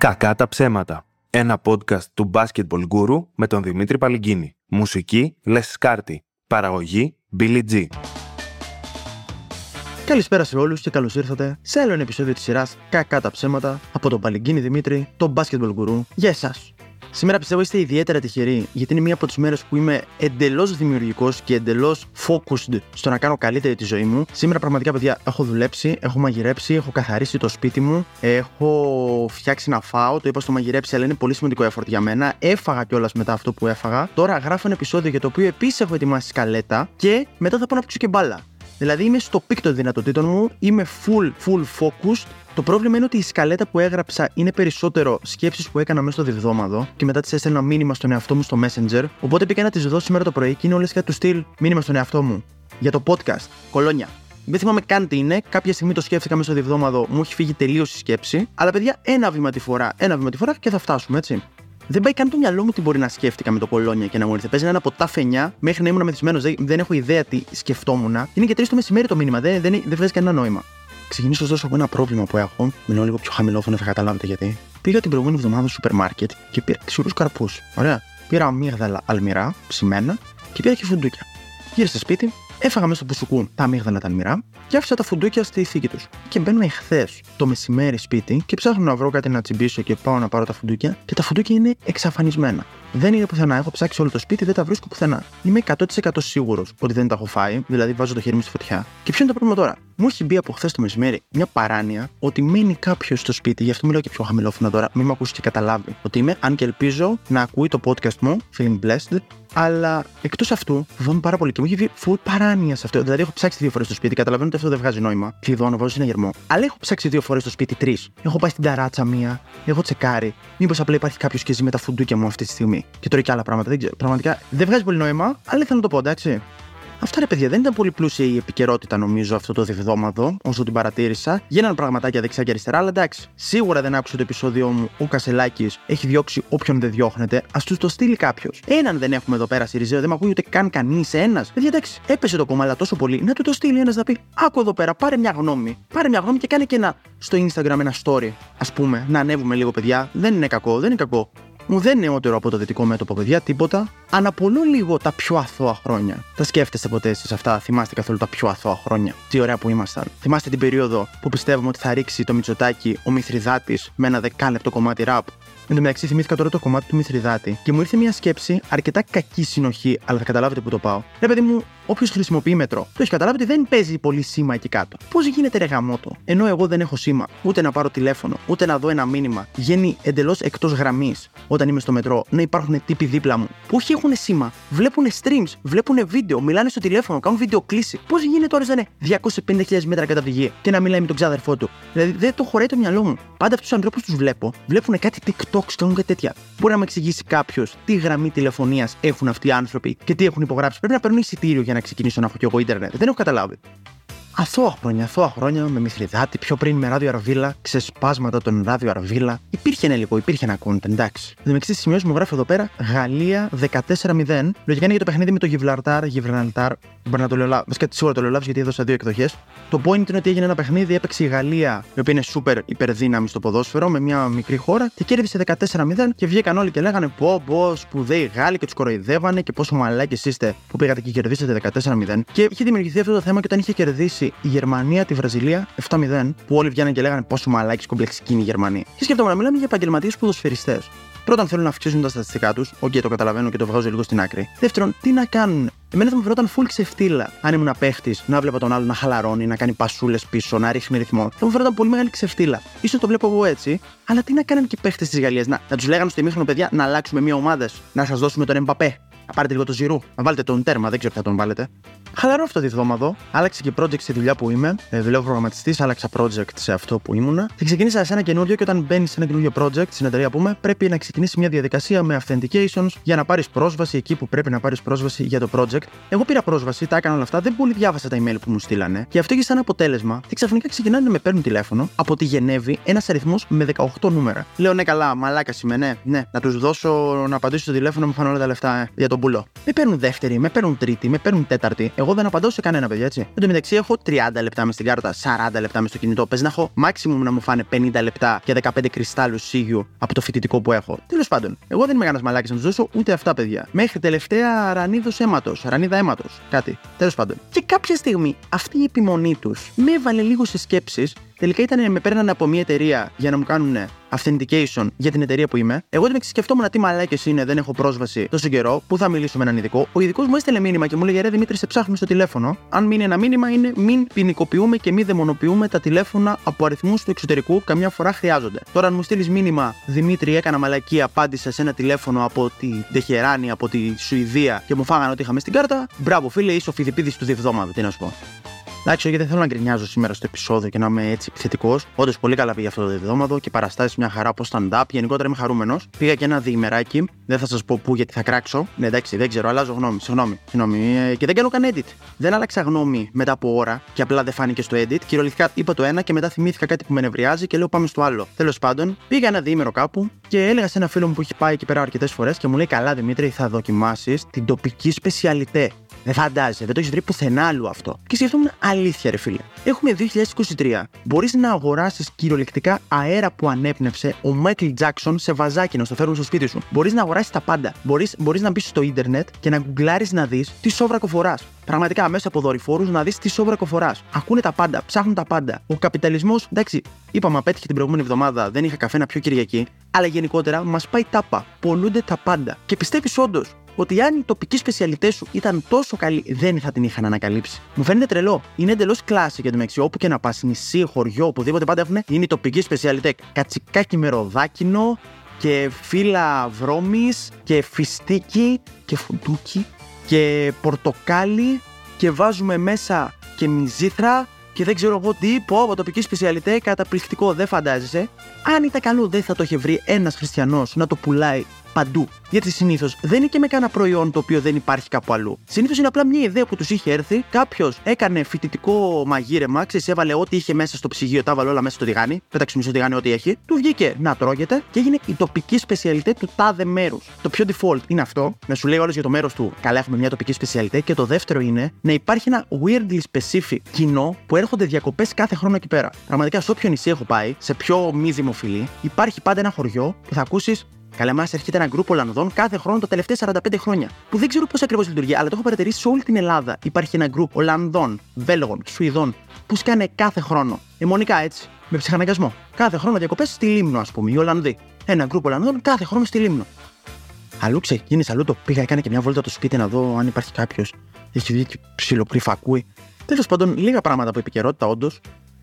Κακά τα ψέματα. Ένα podcast του Basketball Guru με τον Δημήτρη Παλυγκίνη. Μουσική Les Σκάρτη. Παραγωγή Billy G. Καλησπέρα σε όλους και καλώς ήρθατε σε άλλο ένα επεισόδιο της σειράς Κακά τα ψέματα από τον Παλυγκίνη Δημήτρη, τον Basketball Guru, για εσάς. Σήμερα πιστεύω είστε ιδιαίτερα τυχεροί, γιατί είναι μία από τις μέρες που είμαι εντελώς δημιουργικός και εντελώς focused στο να κάνω καλύτερη τη ζωή μου. Σήμερα, πραγματικά, παιδιά, έχω δουλέψει, έχω μαγειρέψει, έχω καθαρίσει το σπίτι μου, έχω φτιάξει να φάω. Το είπα στο μαγειρέψει, αλλά είναι πολύ σημαντικό effort για μένα. Έφαγα κιόλας μετά αυτό που έφαγα. Τώρα γράφω ένα επεισόδιο για το οποίο επίσης έχω ετοιμάσει σκαλέτα και μετά θα πάω να παίξω και μπάλα. Δηλαδή είμαι στο peak των δυνατοτήτων μου, είμαι full, full focused. Το πρόβλημα είναι ότι η σκαλέτα που έγραψα είναι περισσότερο σκέψεις που έκανα μέσα στο διβδόμαδο και μετά τις έστελνα μήνυμα στον εαυτό μου στο Messenger. Οπότε πήγα να τις δω σήμερα το πρωί και είναι όλες κάτι του στυλ μήνυμα στον εαυτό μου. Για το podcast, κολόνια. Δεν θυμάμαι καν τι είναι. Κάποια στιγμή το σκέφτηκα μέσα στο διβδόμαδο, μου έχει φύγει τελείως η σκέψη. Αλλά παιδιά, ένα βήμα τη φορά, ένα βήμα τη φορά και θα φτάσουμε, έτσι. Δεν πάει καν το μυαλό μου τι μπορεί να σκέφτηκα με το κολόνια και να μου ήρθε. Παίζει ένα από τα φενιά μέχρι να ήμουν μεθυσμένος. Δεν, δεν έχω ιδέα τι σκεφτόμουν. Είναι και τρεις το μεσημέρι το μήνυμα. Δεν, δεν, δεν βγάζει κανένα νόημα. Ξεκινήσω ωστόσο από ένα πρόβλημα που έχω. Μιλώ λίγο πιο χαμηλόφωνο, θα καταλάβετε γιατί. Πήγα την προηγούμενη εβδομάδα στο σούπερ μάρκετ και πήρα ξηρού καρπούς. Ωραία. Πήρα αμύγδαλα αλμυρά, ψημένα και πήρα και φουντούκια. Γύρισα στο σπίτι, έφαγα μέσα στο πουσουκού τα αμύγδαλα τα αλμυρά και άφησα τα φουντούκια στη θήκη τους. Και μπαίνω εχθές το μεσημέρι σπίτι και ψάχνω να βρω κάτι να τσιμπήσω και πάω να πάρω τα φουντούκια και τα φουντούκια είναι εξαφανισμένα. Δεν είναι πουθενά. Έχω ψάξει όλο το σπίτι, δεν τα βρίσκω πουθενά. Είμαι 100% σίγουρος ότι δεν τα έχω φάει, δηλαδή βάζω το χέρι μου στη φωτιά. Και ποιο είναι το πρόβλημα τώρα; Μου έχει μπει από χθες το μεσημέρι μια παράνοια ότι μένει κάποιος στο σπίτι, γι' αυτό μιλάω και πιο χαμηλόφωνα τώρα, μην με ακούσεις και καταλάβει ότι είμαι, αν και ελπίζω να ακούει το podcast μου, feeling blessed, αλλά εκτός αυτού, φοβάμαι πάρα πολύ και μου έχει βγει full παράνοια σε αυτό. Δηλαδή, έχω ψάξει δύο φορές στο σπίτι, καταλαβαίνω ότι αυτό δεν βγάζει νόημα. Κλειδώνω, βάζω συναγερμό. Αλλά έχω ψάξει δύο φορές στο σπίτι, τρεις. Έχω πάει στην ταράτσα μία, έχω τσεκάρει. Μήπως απλά υπάρχει κάποιος και ζει με τα φουντούκια μου αυτή τη στιγμή και τρώει και άλλα πράγματα. Δεν ξέρω. Πραγματικά δεν βγάζει πολύ νόημα, αλλά ήθελα να το πω, εντάξει. Αυτά ρε παιδιά, δεν ήταν πολύ πλούσια η επικαιρότητα νομίζω αυτό το διβδόματο, όσο την παρατήρησα. Γίνανε πραγματάκια δεξιά και αριστερά, αλλά εντάξει. Σίγουρα δεν άκουσε το επεισόδιο μου ο Κασελάκης έχει διώξει όποιον δεν διώχνεται. Α τους το στείλει κάποιος. Έναν δεν έχουμε εδώ πέρα Σιριζέο, δεν με ακούει ούτε καν κανείς ένας. Παιδιά εντάξει, έπεσε το κομμάτι τόσο πολύ να του το στείλει ένας να πει Άκου εδώ πέρα, πάρε μια γνώμη. Πάρε μια γνώμη και κάνε και ένα στο Instagram ένα story. Α πούμε, να ανέβουμε λίγο παιδιά. Δεν είναι κακό, δεν είναι κακό μου δεν είναι νεότερο από το δυτικό μέτωπο, παιδιά, τίποτα. Αναπολώ λίγο τα πιο αθώα χρόνια. Τα σκέφτεστε ποτέ εσείς αυτά, θυμάστε καθόλου τα πιο αθώα χρόνια; Τι ωραία που ήμασταν. Θυμάστε την περίοδο που πιστεύουμε ότι θα ρίξει το Μητσοτάκι ο Μηθριδάτη με ένα δεκάλεπτο κομμάτι ραπ; Εν τω μεταξύ, θυμήθηκα τώρα το κομμάτι του Μηθριδάτη και μου ήρθε μια σκέψη αρκετά κακή συνοχή, αλλά θα καταλάβετε που το πάω. Ρε παιδί μου, όποιος χρησιμοποιεί μετρό, το έχεις καταλάβει ότι δεν παίζει πολύ σήμα εκεί κάτω. Πώς γίνεται ρε γαμότο, ενώ εγώ δεν έχω σήμα, ούτε να πάρω τηλέφωνο, ούτε να δω ένα μήνυμα, βγαίνει εντελώς εκτός γραμμής όταν είμαι στο μετρό, να υπάρχουν τύποι δίπλα μου που όχι έχουν σήμα, βλέπουν streams, βλέπουν βίντεο, μιλάνε στο τηλέφωνο, κάνουν βίντεο κλίση. Πώς γίνεται τώρα να είναι 250.000 μέτρα κατά τη γη και να μιλάει με τον ξάδερφό του; Δηλαδή δεν το χωράει το μυαλό μου. Πάντα αυτούς τους ανθρώπους τους βλέπω, βλέπουν κάτι TikTok, κάνουν κάτι τέτοια. Μπορεί να με εξηγήσει κάποιος τι γραμμή τηλεφωνίας έχουν αυτοί οι άνθρωποι και τι έχουν υπογράψει. Πρέπει να παίρνουν εισιτήριο για να ξεκινήσω να έχω κι εγώ Ιντερνετ. Δεν έχω καταλάβει. Αθώα χρόνια, αθώα χρόνια με Μηθριδάτη, πιο πριν με ράδιο Αρβίλα, ξεσπάσματα των ράδιο Αρβίλα. Υπήρχε ένα υλικό, υπήρχε ένα content, εντάξει. Δεν με εξή σημειώσεις μου γράφει εδώ πέρα Γαλλία 14-0. Λογικά είναι για το παιχνίδι με το Γιβλαρτάρ, Γιβλαντάρ. Μπορεί να το λέω λάθος. Βασικά σίγουρα το λέω λάθος γιατί έδωσα δύο εκδοχές. Το point είναι ότι έγινε ένα παιχνίδι, έπαιξε η Γαλλία, η οποία είναι super υπερδύναμη στο ποδόσφαιρο, με μια μικρή χώρα και κέρδισε 14-0 και βγήκαν όλοι και λέγανε Πω, πω, σπουδαίοι Γάλλοι και τους κοροϊδεύανε και πόσο μαλάκες είστε που πήγατε και κερδίσατε 14-0. Και είχε δημιουργηθεί αυτό το θέμα και όταν είχε κερδίσει η Γερμανία τη Βραζιλία 7-0, που όλοι βγαίνουν και λέγανε πόσο μαλάκι κομπλεξική είναι η Γερμανία. Και σκέφτομαι να μιλάμε για επαγγελματίες ποδοσφαιριστές. Πρώτον, θέλουν να αυξήσουν τα στατιστικά τους. OK, okay, το καταλαβαίνω και το βγάζω λίγο στην άκρη. Δεύτερον, τι να κάνουν; Εμένα θα μου φαινόταν full ξεφτίλα αν ήμουν παίχτης να βλέπω τον άλλο να χαλαρώνει, να κάνει πασούλες πίσω, να ρίχνει ρυθμό. Θα μου φαινόταν πολύ μεγάλη ξεφτίλα. σω το βλέπω εγώ έτσι, αλλά τι να κάνουν και οι παίχτες της Γαλλίας; Να, να τους λέγανε στο ημίχρονο παιδιά να αλλάξουμε μία ομάδε, να σας δώσουμε τον Εμπαπέ, να πάρετε λίγο το ζυρού, να βάλετε τον τέρμα, δεν ξέρω ποια τον βάλετε. Χαλαρό αυτό το διβδόματο. Άλλαξε και project στη δουλειά που είμαι. Ε, δουλεύω προγραμματιστής, άλλαξα project σε αυτό που ήμουνα. Και ξεκίνησα σε ένα καινούριο και όταν μπαίνει σε ένα καινούριο project στην εταιρεία που είμαι, πρέπει να ξεκινήσει μια διαδικασία με authentications για να πάρεις πρόσβαση εκεί που πρέπει να πάρεις πρόσβαση για το project. Εγώ πήρα πρόσβαση, τα έκανα όλα αυτά, δεν πολύ διάβασα τα email που μου στείλανε. Και αυτό είχε σαν αποτέλεσμα και ξαφνικά ξεκινάνε να με παίρνουν τηλέφωνο από τη Γενέβη ένας αριθμός με 18 νούμερα. Λέω ναι, καλά, μαλάκα είμαι, ναι, ναι. Να τους δώσω να απαντήσω στο τηλέφωνο μου φάνε όλα τα λεφτά ε, για τον τον πουλώ. Με παίρνουν δεύτερη, με παίρνουν τρίτη, με παίρνουν τέταρτη. Εγώ δεν απαντάω σε κανένα, παιδιά, έτσι. Εν τω μεταξύ, έχω 30 λεπτά μες στην κάρτα, 40 λεπτά μες στο κινητό. Πες να έχω maximum να μου φάνε 50 λεπτά και 15 κρυστάλλους σίγιου από το φοιτητικό που έχω. Τέλος πάντων, εγώ δεν είμαι κανένας μαλάκι να τους δώσω ούτε αυτά, παιδιά. Μέχρι τελευταία ρανίδος αίματος, ρανίδα αίματος. Κάτι. Τέλος πάντων. Και κάποια στιγμή αυτή η επιμονή τους με έβαλε λίγο σε σκέψεις Τελικά ήταν με παίρνανε από μια εταιρεία για να μου κάνουν authentication για την εταιρεία που είμαι. Εγώ δεν σκεφτόμουν τι μαλάκες είναι, δεν έχω πρόσβαση τόσο καιρό, που θα μιλήσω με έναν ειδικό. Ο ειδικός μου έστειλε μήνυμα και μου λέει: Ρε Δημήτρη, σε ψάχνουμε στο τηλέφωνο. Αν μείνει ένα μήνυμα, είναι μην ποινικοποιούμε και μη δαιμονοποιούμε τα τηλέφωνα από αριθμούς του εξωτερικού, καμιά φορά χρειάζονται. Τώρα, αν μου στείλεις μήνυμα, Δημήτρη, έκανα μαλακή, απάντησα σε ένα τηλέφωνο από τη Τεχεράνη, από τη Σουηδία και μου φάγανε ότι είχαμε στην κάρτα. Μπράβο, φίλε, είσαι ο φιδιπίδης του διεβδόματο, τι να σου πω. Εντάξει, γιατί δεν θέλω να γκρινιάζω σήμερα στο επεισόδιο και να είμαι έτσι επιθετικός. Όντως πολύ καλά πήγε αυτό το εβδομάδο και παραστάσεις μια χαρά από stand-up. Γενικότερα είμαι χαρούμενος. Πήγα και ένα διημεράκι. Δεν θα σας πω πού γιατί θα κράξω. Ναι, εντάξει, δεν ξέρω, αλλάζω γνώμη. Συγγνώμη. συγγνώμη. Ε, και δεν κάνω καν edit. Δεν άλλαξα γνώμη μετά από ώρα και απλά δεν φάνηκε στο edit. Κυριολεκτικά είπα το ένα και μετά θυμήθηκα κάτι που με νευριάζει και λέω πάμε στο άλλο. Τέλος πάντων, πήγα ένα διήμερο κάπου και έλεγα σε ένα φίλο μου που έχει πάει εκεί πέρα αρκετές φορές και μου λέει Καλά Δημήτρη, θα δοκιμάσεις την τοπική σπεσιαλιτέ. Δεν φαντάζεσαι, δεν το έχεις βρει πουθενά αλλού αυτό. Και σκεφτόμουν αλήθεια, ρε φίλε. Έχουμε 2023. Μπορείς να αγοράσεις κυριολεκτικά αέρα που ανέπνευσε ο Μάικλ Τζάξον σε βαζάκι να στο φέρουν στο σπίτι σου. Μπορείς να αγοράσεις τα πάντα. Μπορείς μπορείς να μπεις στο ίντερνετ και να γκουγκλάρεις να δεις τι σόβρακο φοράει. Πραγματικά μέσα από δορυφόρους να δεις τι σόβρακο φοράει. Ακούνε τα πάντα, ψάχνουν τα πάντα. Ο καπιταλισμός, εντάξει, είπαμε απέτυχε την προηγούμενη εβδομάδα, δεν είχα καφέ να πιω Κυριακή, αλλά γενικότερα μας πάει τάπα. Πουλιούνται τα πάντα. Και πιστεύεις όντως ότι αν η τοπική σπεσιαλιτέ σου ήταν τόσο καλή, δεν θα την είχαν ανακαλύψει. Μου φαίνεται τρελό. Είναι εντελώς κλάση για το Μεξικό, όπου και να πας, νησί, χωριό, οπουδήποτε πάντα έχουν είναι η τοπική σπεσιαλιτέ. Κατσικάκι με ροδάκινο και φύλλα βρώμης και φιστίκι και φουντούκι και πορτοκάλι και βάζουμε μέσα και μυζήθρα και δεν ξέρω εγώ τι, πω από τοπική σπεσιαλιτές, καταπληκτικό, δεν φαντάζεσαι. Αν ήταν καλό, δεν θα το είχε βρει ένας χριστιανός να το πουλάει παντού. Γιατί συνήθως δεν είναι και με κανένα προϊόν το οποίο δεν υπάρχει κάπου αλλού. Συνήθως είναι απλά μια ιδέα που τους είχε έρθει, κάποιος έκανε φοιτητικό μαγείρεμα, ξέρεις, έβαλε ό,τι είχε μέσα στο ψυγείο, τα έβαλε όλα μέσα στο τηγάνι, πέταξε μισό τηγάνι ό,τι έχει, του βγήκε να τρώγεται και έγινε η τοπική σπεσιαλιτέ του τάδε μέρους. Το πιο default είναι αυτό, να σου λέει όλο για το μέρος του, καλά έχουμε μια τοπική σπεσιαλιτέ και το δεύτερο είναι να υπάρχει ένα weirdly specific κοινό που έρχονται διακοπές κάθε χρόνο εκεί πέρα. Πραγματικά σε όποιο νησί έχω πάει, σε πιο μη δημοφιλή, υπάρχει πάντα ένα χωριό που θα ακούσεις Καλά, μα έρχεται ένα γκρουπ Ολλανδών κάθε χρόνο τα τελευταία 45 χρόνια. Που δεν ξέρω πώς ακριβώς λειτουργεί, αλλά το έχω παρατηρήσει σε όλη την Ελλάδα. Υπάρχει ένα γκρουπ Ολλανδών, Βέλγων, Σουηδών που σκάνε κάθε χρόνο. Αιμονικά έτσι, με ψυχαναγκασμό. Κάθε χρόνο διακοπές στη Λίμνο, ας πούμε, οι Ολλανδοί. Ένα γκρουπ Ολλανδών κάθε χρόνο στη Λίμνο. Αλλού ξεκίνησε, αλλού το πήγα, έκανε και μια βόλτα το σπίτι να δω αν υπάρχει κάποιος. Έχει δει και ψιλοκρυφακούει. Τέλος πάντων, λίγα πράγματα από επικαιρότητα, όντως.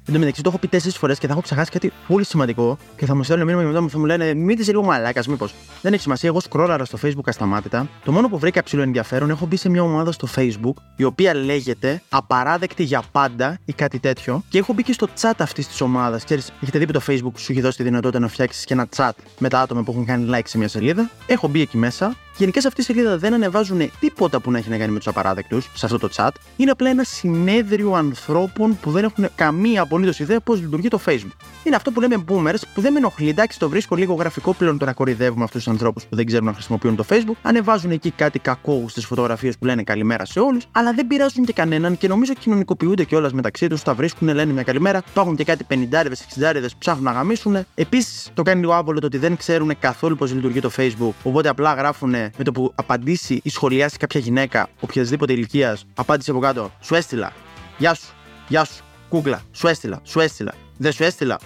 Εν τω μεταξύ το έχω πει τέσσερις φορές και θα έχω ξεχάσει κάτι πολύ σημαντικό και θα μου στέλνουν μήνυμας και μετά μου θα μου λένε Μην της λίγο μαλάκας, μήπως. Δεν έχει σημασία, εγώ σκρόλαρα στο Facebook ασταμάτητα. Το μόνο που βρήκα ψηλό ενδιαφέρον, έχω μπει σε μια ομάδα στο Facebook η οποία λέγεται Απαράδεκτη για πάντα ή κάτι τέτοιο και έχω μπει και στο chat αυτής της ομάδας. Ξέρεις, έχετε δει που το Facebook σου έχει δώσει τη δυνατότητα να φτιάξεις και ένα chat με τα άτομα που έχουν κάνει like σε μια σελίδα. Έχω μπει εκεί μέσα Γενικά σε αυτή τη σελίδα δεν ανεβάζουν τίποτα που να έχει να κάνει με τους απαράδεκτους σε αυτό το chat. Είναι απλά ένα συνέδριο ανθρώπων που δεν έχουν καμία απολύτως ιδέα πώς λειτουργεί το Facebook. Είναι αυτό που λέμε boomers που δεν με ενοχλεί. Εντάξει, το βρίσκω λίγο γραφικό πλέον το να κορυδεύουμε αυτούς τους ανθρώπους που δεν ξέρουν να χρησιμοποιούν το Facebook. Ανεβάζουν εκεί κάτι κακό στις φωτογραφίες που λένε καλημέρα σε όλους, αλλά δεν πειράζουν και κανέναν και νομίζω κοινωνικοποιούνται κιόλας μεταξύ τους. Τα βρίσκουν, λένε μια καλημέρα. Υπάρχουν και κάτι 50 60 ψάχνουν να γαμίσουν. Επίσης το κάνει λίγο άβολο το ότι δεν ξέρουν καθόλου πώς λειτουργεί το Facebook, οπότε απλά γράφουν με το που απαντήσει ή σχολιάσει κάποια γυναίκα οποιασδήποτε ηλικίας, απάντησε από κάτω. Σου έστειλα. Γεια σου. Γεια σου. Κούκλα. Σου έστειλα. Σου έστειλα. Δεν σου έστειλα.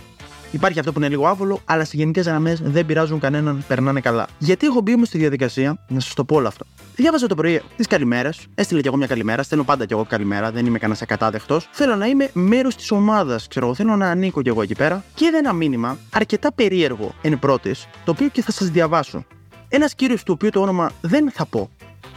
Υπάρχει αυτό που είναι λίγο άβολο, αλλά σε γενικές γραμμές δεν πειράζουν κανέναν, περνάνε καλά. Γιατί έχω μπει όμως στη διαδικασία, να σας το πω όλο αυτό. Διάβαζα το πρωί τις καλημέρες, έστειλε κι εγώ μια καλημέρα, στέλνω πάντα κι εγώ καλημέρα, δεν είμαι κανένας ακατάδεχτος. Θέλω να είμαι μέρος της ομάδας, ξέρω θέλω να ανήκω κι εγώ εκεί πέρα. Και είδα ένα μήνυμα αρκετά περίεργο εν πρώτης, το οποίο και θα σας διαβάσω. Ένας κύριος του οποίου το όνομα δεν θα πω,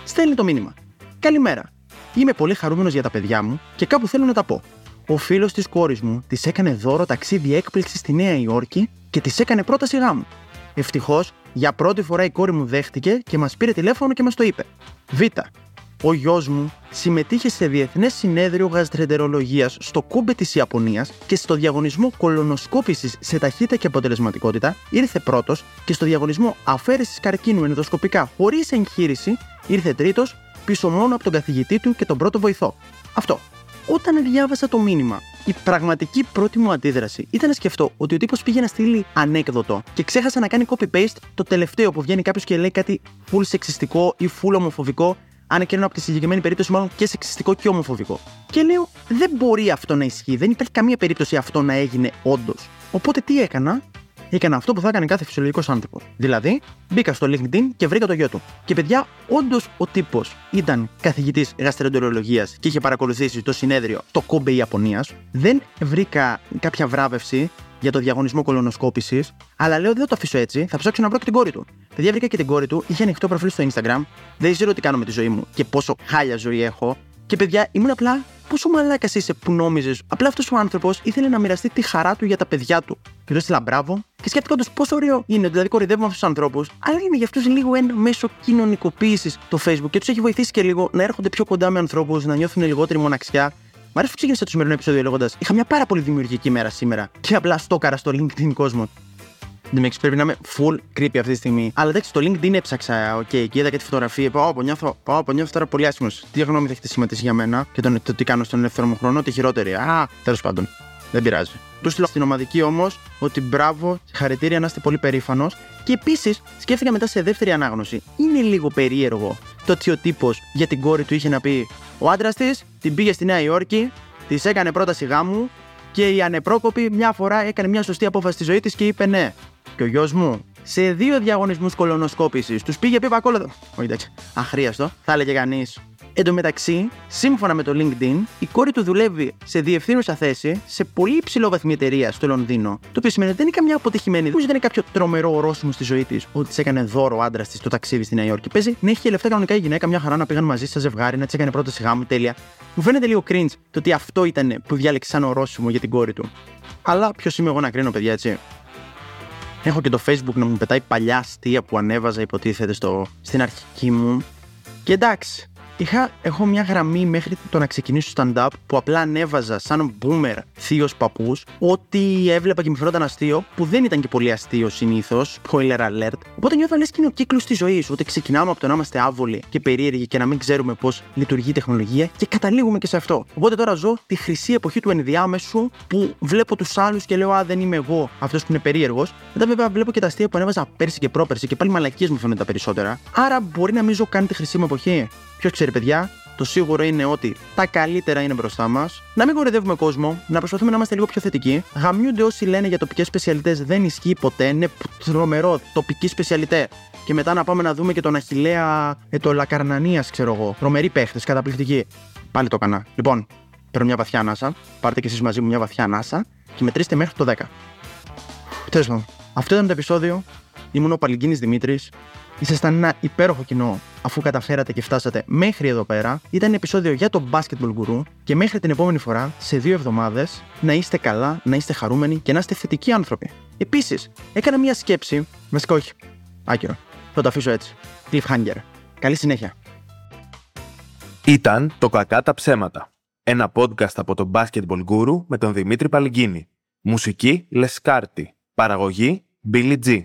στέλνει το μήνυμα. Καλημέρα. Είμαι πολύ χαρούμενος για τα παιδιά μου και κάπου θέλω να τα πω. Ο φίλος της κόρης μου της έκανε δώρο ταξίδι έκπληξη στη Νέα Υόρκη και της έκανε πρόταση γάμου. Ευτυχώς, για πρώτη φορά η κόρη μου δέχτηκε και μας πήρε τηλέφωνο και μας το είπε. Β. Ο γιος μου συμμετείχε σε διεθνές συνέδριο γαστρεντερολογία στο κούμπε της Ιαπωνίας και στο διαγωνισμό κολονοσκόπησης σε ταχύτητα και αποτελεσματικότητα ήρθε πρώτος και στο διαγωνισμό αφαίρεσης καρκίνου ενδοσκοπικά χωρίς εγχείρηση ήρθε τρίτος, πίσω μόνο από τον καθηγητή του και τον πρώτο βοηθό. Αυτό. Όταν διάβασα το μήνυμα, η πραγματική πρώτη μου αντίδραση ήταν να σκεφτώ ότι ο τύπος πήγε να στείλει ανέκδοτο και ξέχασε να κάνει copy-paste το τελευταίο που βγαίνει κάποιος και λέει κάτι full σεξιστικό ή full ομοφοβικό, αν και από τη συγκεκριμένη περίπτωση μάλλον και σεξιστικό και ομοφοβικό. Και λέω, δεν μπορεί αυτό να ισχύει, δεν υπάρχει καμία περίπτωση αυτό να έγινε όντως. Οπότε τι έκανα, έκανα αυτό που θα έκανε κάθε φυσιολογικός άνθρωπο. Δηλαδή, μπήκα στο LinkedIn και βρήκα το γιο του. Και παιδιά, όντως ο τύπος ήταν καθηγητής γαστρεντερολογία και είχε παρακολουθήσει το συνέδριο το κόμπε Ιαπωνίας. Δεν βρήκα κάποια βράβευση για το διαγωνισμό κολονοσκόπησης, αλλά λέω δεν θα το αφήσω έτσι, θα ψάξω να βρω και την κόρη του. Παιδιά, βρήκα και την κόρη του, είχε ανοιχτό προφίλ στο Instagram, δεν ξέρω τι κάνω με τη ζωή μου και πόσο χάλια ζωή έχω. Και παιδιά, ήμουν απλά πόσο μαλάκας είσαι που νόμιζες. Απλά αυτός ο άνθρωπος ήθελε να μοιραστεί τη χαρά του για τα παιδιά του. Και του έστειλα μπράβο. Και σκέφτηκα όντως πόσο ωραίο είναι. Δηλαδή, κοροϊδεύουμε αυτούς τους ανθρώπους, αλλά είναι για αυτούς λίγο ένα μέσο κοινωνικοποίησης το Facebook και τους έχει βοηθήσει και λίγο να έρχονται πιο κοντά με ανθρώπους, να νιώθουν λιγότερη μοναξιά. Μ' αρέσει που ξεκίνησα το σημερινό επεισόδιο λέγοντας: Είχα μια πάρα πολύ δημιουργική μέρα σήμερα και απλά στόκαρα στο LinkedIn κόσμο. Δεν με πρέπει να είμαι full creepy αυτή τη στιγμή. Αλλά εντάξει, στο LinkedIn έψαξα, OK, okay, και είδα και τη φωτογραφία. Πάω, πω, νιώθω, πάω, πω, νιώθω τώρα πολύ άσχημα. Τι γνώμη θα έχετε σχηματίσει για μένα και τον, το τι κάνω στον ελεύθερο μου χρόνο, τη χειρότερη. Α, τέλος πάντων. Δεν πειράζει. Του στείλω στην ομαδική όμως ότι μπράβο, συγχαρητήρια να είστε πολύ περήφανος. Και επίσης σκέφτηκα μετά σε δεύτερη ανάγνωση. Είναι λίγο περίεργο το ότι ο τύπο για την κόρη του είχε να πει Ο άντρας της την πήγε στη Νέα Υόρκη, της έκανε πρόταση γάμου και η ανεπρόκοπη μια φορά έκανε μια σωστή απόφαση στη ζωή της και είπε ναι. Και ο γιος μου σε δύο διαγωνισμούς κολονοσκόπησης τους πήγε πίπα κόλλο. Όχι εντάξει, αχρίαστο, θα έλεγε κανείς. Εν τω μεταξύ, σύμφωνα με το LinkedIn, η κόρη του δουλεύει σε διευθύνουσα θέση σε πολύ υψηλό βαθμή εταιρείας στο Λονδίνο. Το οποίο σημαίνει ότι δεν είναι καμιά αποτυχημένη, δεν είναι κάποιο τρομερό ορόσημο στη ζωή της, ότι της έκανε δώρο ο άντρας της το ταξίδι στη Νέα Υόρκη. Παίζει να έχει και λεφτά κανονικά η γυναίκα, μια χαρά να πήγαν μαζί στα ζευγάρι, να της έκανε πρόταση γάμου, τέλεια. Μου φαίνεται λίγο cringe το ότι αυτό ήταν που διάλεξε σαν ορόσημο για την κόρη του. Αλλά ποιος είμαι εγώ να κρίνω, παιδιά, έτσι; Έχω και το Facebook να μου πετάει παλιά αστεία που ανέβαζα, υποτίθεται, στο, στην αρχική μου. Και εντάξει, Είχα, έχω μια γραμμή μέχρι το να ξεκινήσω stand-up που απλά ανέβαζα σαν boomer θείος παππούς ότι έβλεπα και μου φαινόταν αστείο που δεν ήταν και πολύ αστείο συνήθως. Spoiler alert. Οπότε νιώθω λες και είναι ο κύκλος της ζωής. Ότι ξεκινάμε από το να είμαστε άβολοι και περίεργοι και να μην ξέρουμε πώς λειτουργεί η τεχνολογία και καταλήγουμε και σε αυτό. Οπότε τώρα ζω τη χρυσή εποχή του ενδιάμεσου που βλέπω τους άλλους και λέω Α, δεν είμαι εγώ αυτός που είναι περίεργος. Μετά βέβαια βλέπω και τα αστεία που ανέβαζα πέρσι και πρόπερσι και πάλι μαλακίες μου φαίνονται τα περισσότερα. Άρα μπορεί να μην ζω καν τη χρυσή μου εποχή. Ποιος ξέρει, παιδιά, το σίγουρο είναι ότι τα καλύτερα είναι μπροστά μας. Να μην κορυδεύουμε κόσμο, να προσπαθούμε να είμαστε λίγο πιο θετικοί. Γαμιούνται όσοι λένε για τοπικές σπεσιαλιτές, δεν ισχύει ποτέ. Είναι τρομερό, τοπική σπεσιαλιτέ. Και μετά να πάμε να δούμε και τον Αχηλέα, ε, το Λακαρνανίας, ξέρω εγώ. Τρομερή παίχτες, καταπληκτική. Πάλι το έκανα. Λοιπόν, παίρνω μια βαθιά ανάσα. Πάρτε και εσείς μαζί μου μια βαθιά ανάσα και μετρήστε μέχρι το 10. Τέλος πάντων, αυτό ήταν το επεισόδιο. Ήμουν ο Παλιγκίνης Δημήτρης. Ήσασταν ένα υπέροχο κοινό αφού καταφέρατε και φτάσατε μέχρι εδώ πέρα. Ήταν επεισόδιο για το Basketball Guru και μέχρι την επόμενη φορά, σε δύο εβδομάδες, να είστε καλά, να είστε χαρούμενοι και να είστε θετικοί άνθρωποι. Επίσης, έκανα μια σκέψη. Βασικά, όχι. Άκυρο. Θα το αφήσω έτσι. Cliffhanger. Καλή συνέχεια. Ήταν το Κακά τα Ψέματα. Ένα podcast από το Basketball Guru με τον Δημήτρη Παλυγκίνη. Μουσική Λεσκάρτη. Παραγωγή Billy G.